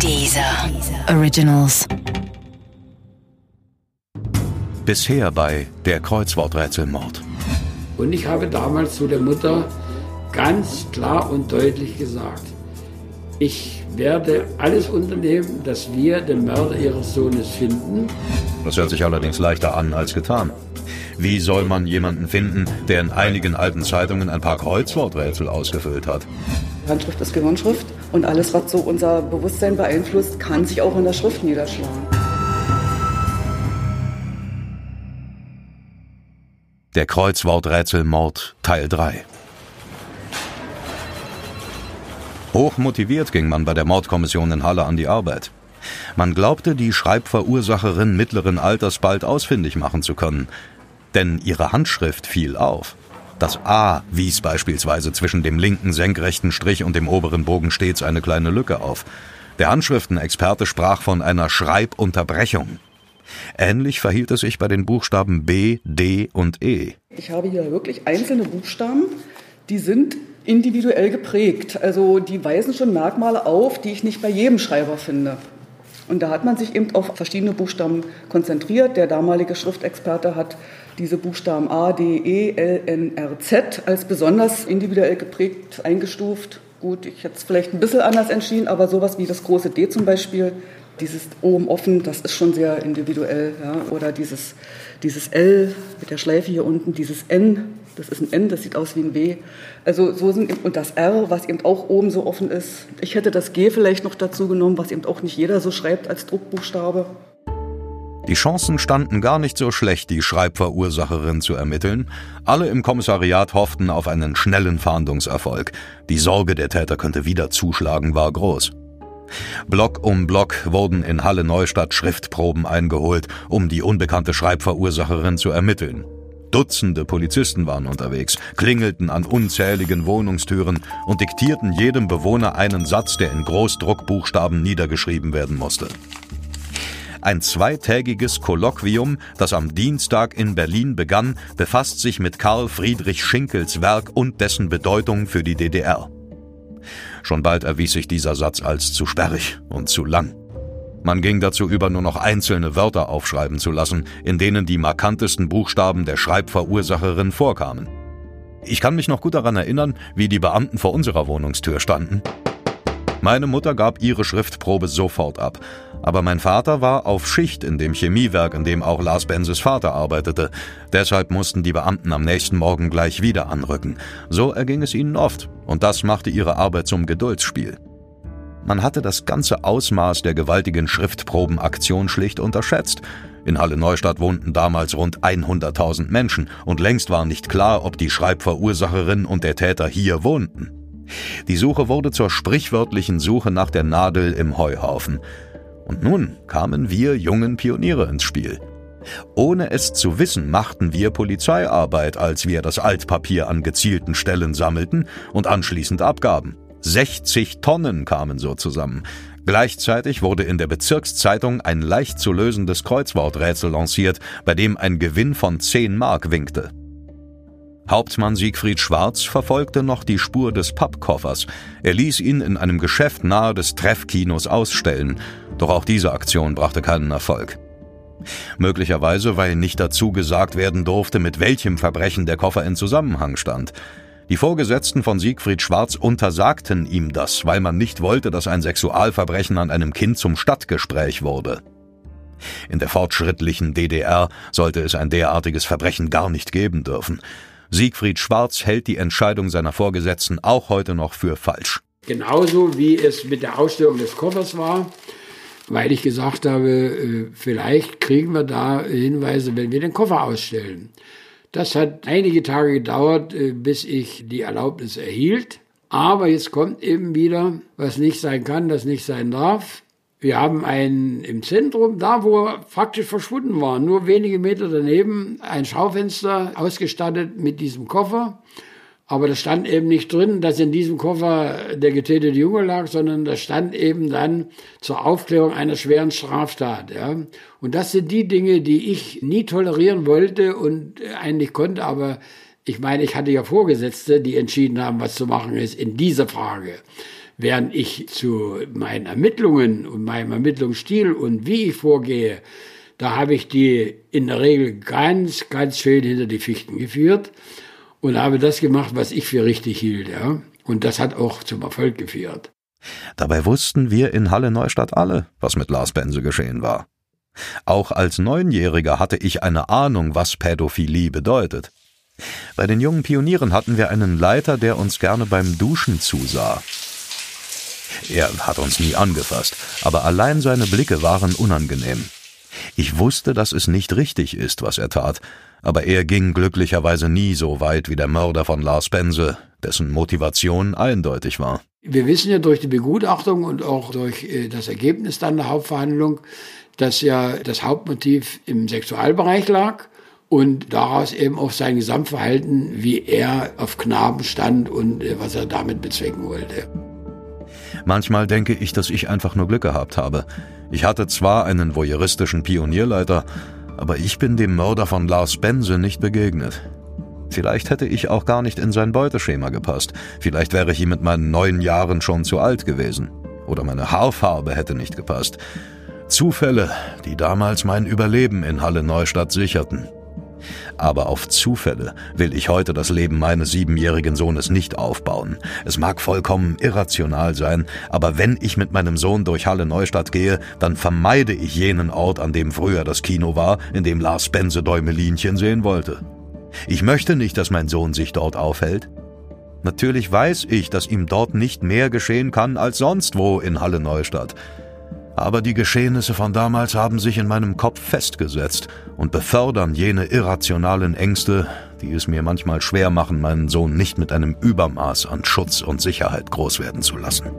Dieser Originals. Bisher bei der Kreuzworträtselmord. Und ich habe damals zu der Mutter ganz klar und deutlich gesagt, ich werde alles unternehmen, dass wir den Mörder ihres Sohnes finden. Das hört sich allerdings leichter an als getan. Wie soll man jemanden finden, der in einigen alten Zeitungen ein paar Kreuzworträtsel ausgefüllt hat? Handschrift ist Gehirnschrift und alles, was so unser Bewusstsein beeinflusst, kann sich auch in der Schrift niederschlagen. Der Kreuzworträtselmord Teil 3 Hochmotiviert ging man bei der Mordkommission in Halle an die Arbeit. Man glaubte, die Schreibverursacherin mittleren Alters bald ausfindig machen zu können. Denn ihre Handschrift fiel auf. Das A wies beispielsweise zwischen dem linken senkrechten Strich und dem oberen Bogen stets eine kleine Lücke auf. Der Handschriftenexperte sprach von einer Schreibunterbrechung. Ähnlich verhielt es sich bei den Buchstaben B, D und E. Ich habe hier wirklich einzelne Buchstaben, die sind individuell geprägt. Also die weisen schon Merkmale auf, die ich nicht bei jedem Schreiber finde. Und da hat man sich eben auf verschiedene Buchstaben konzentriert. Der damalige Schriftexperte hat diese Buchstaben A, D, E, L, N, R, Z als besonders individuell geprägt eingestuft. Gut, ich hätte es vielleicht ein bisschen anders entschieden, aber sowas wie das große D zum Beispiel, dieses oben offen, das ist schon sehr individuell. Ja? Oder dieses, dieses L mit der Schleife hier unten, dieses N, das ist ein N, das sieht aus wie ein W. Also so sind und das R, was eben auch oben so offen ist. Ich hätte das G vielleicht noch dazu genommen, was eben auch nicht jeder so schreibt als Druckbuchstabe. Die Chancen standen gar nicht so schlecht, die Schreibverursacherin zu ermitteln. Alle im Kommissariat hofften auf einen schnellen Fahndungserfolg. Die Sorge, der Täter könnte wieder zuschlagen, war groß. Block um Block wurden in Halle Neustadt Schriftproben eingeholt, um die unbekannte Schreibverursacherin zu ermitteln. Dutzende Polizisten waren unterwegs, klingelten an unzähligen Wohnungstüren und diktierten jedem Bewohner einen Satz, der in Großdruckbuchstaben niedergeschrieben werden musste. Ein zweitägiges Kolloquium, das am Dienstag in Berlin begann, befasst sich mit Karl Friedrich Schinkels Werk und dessen Bedeutung für die DDR. Schon bald erwies sich dieser Satz als zu sperrig und zu lang. Man ging dazu über, nur noch einzelne Wörter aufschreiben zu lassen, in denen die markantesten Buchstaben der Schreibverursacherin vorkamen. Ich kann mich noch gut daran erinnern, wie die Beamten vor unserer Wohnungstür standen. Meine Mutter gab ihre Schriftprobe sofort ab, aber mein Vater war auf Schicht in dem Chemiewerk, in dem auch Lars Benzes Vater arbeitete. Deshalb mussten die Beamten am nächsten Morgen gleich wieder anrücken. So erging es ihnen oft, und das machte ihre Arbeit zum Geduldsspiel. Man hatte das ganze Ausmaß der gewaltigen Schriftprobenaktion schlicht unterschätzt. In Halle Neustadt wohnten damals rund 100.000 Menschen und längst war nicht klar, ob die Schreibverursacherin und der Täter hier wohnten. Die Suche wurde zur sprichwörtlichen Suche nach der Nadel im Heuhaufen. Und nun kamen wir jungen Pioniere ins Spiel. Ohne es zu wissen, machten wir Polizeiarbeit, als wir das Altpapier an gezielten Stellen sammelten und anschließend abgaben. 60 Tonnen kamen so zusammen. Gleichzeitig wurde in der Bezirkszeitung ein leicht zu lösendes Kreuzworträtsel lanciert, bei dem ein Gewinn von 10 Mark winkte. Hauptmann Siegfried Schwarz verfolgte noch die Spur des Pappkoffers. Er ließ ihn in einem Geschäft nahe des Treffkinos ausstellen. Doch auch diese Aktion brachte keinen Erfolg. Möglicherweise, weil nicht dazu gesagt werden durfte, mit welchem Verbrechen der Koffer in Zusammenhang stand. Die Vorgesetzten von Siegfried Schwarz untersagten ihm das, weil man nicht wollte, dass ein Sexualverbrechen an einem Kind zum Stadtgespräch wurde. In der fortschrittlichen DDR sollte es ein derartiges Verbrechen gar nicht geben dürfen. Siegfried Schwarz hält die Entscheidung seiner Vorgesetzten auch heute noch für falsch. Genauso wie es mit der Ausstellung des Koffers war, weil ich gesagt habe, äh, vielleicht kriegen wir da Hinweise, wenn wir den Koffer ausstellen. Das hat einige Tage gedauert, äh, bis ich die Erlaubnis erhielt. Aber jetzt kommt eben wieder, was nicht sein kann, das nicht sein darf. Wir haben einen im Zentrum, da wo er faktisch verschwunden war, nur wenige Meter daneben, ein Schaufenster ausgestattet mit diesem Koffer. Aber da stand eben nicht drin, dass in diesem Koffer der getötete Junge lag, sondern da stand eben dann zur Aufklärung einer schweren Straftat. Ja. Und das sind die Dinge, die ich nie tolerieren wollte und eigentlich konnte, aber ich meine, ich hatte ja Vorgesetzte, die entschieden haben, was zu machen ist in dieser Frage. Während ich zu meinen Ermittlungen und meinem Ermittlungsstil und wie ich vorgehe, da habe ich die in der Regel ganz, ganz schön hinter die Fichten geführt und habe das gemacht, was ich für richtig hielt. Ja. Und das hat auch zum Erfolg geführt. Dabei wussten wir in Halle Neustadt alle, was mit Lars Bense geschehen war. Auch als Neunjähriger hatte ich eine Ahnung, was Pädophilie bedeutet. Bei den jungen Pionieren hatten wir einen Leiter, der uns gerne beim Duschen zusah. Er hat uns nie angefasst, aber allein seine Blicke waren unangenehm. Ich wusste, dass es nicht richtig ist, was er tat, aber er ging glücklicherweise nie so weit wie der Mörder von Lars Bense, dessen Motivation eindeutig war. Wir wissen ja durch die Begutachtung und auch durch äh, das Ergebnis dann der Hauptverhandlung, dass ja das Hauptmotiv im Sexualbereich lag und daraus eben auch sein Gesamtverhalten, wie er auf Knaben stand und äh, was er damit bezwecken wollte. Manchmal denke ich, dass ich einfach nur Glück gehabt habe. Ich hatte zwar einen voyeuristischen Pionierleiter, aber ich bin dem Mörder von Lars Bense nicht begegnet. Vielleicht hätte ich auch gar nicht in sein Beuteschema gepasst. Vielleicht wäre ich ihm mit meinen neun Jahren schon zu alt gewesen. Oder meine Haarfarbe hätte nicht gepasst. Zufälle, die damals mein Überleben in Halle Neustadt sicherten. Aber auf Zufälle will ich heute das Leben meines siebenjährigen Sohnes nicht aufbauen. Es mag vollkommen irrational sein, aber wenn ich mit meinem Sohn durch Halle Neustadt gehe, dann vermeide ich jenen Ort, an dem früher das Kino war, in dem Lars Benze Däumelinchen sehen wollte. Ich möchte nicht, dass mein Sohn sich dort aufhält. Natürlich weiß ich, dass ihm dort nicht mehr geschehen kann als sonst wo in Halle Neustadt. Aber die Geschehnisse von damals haben sich in meinem Kopf festgesetzt und befördern jene irrationalen Ängste, die es mir manchmal schwer machen, meinen Sohn nicht mit einem Übermaß an Schutz und Sicherheit groß werden zu lassen.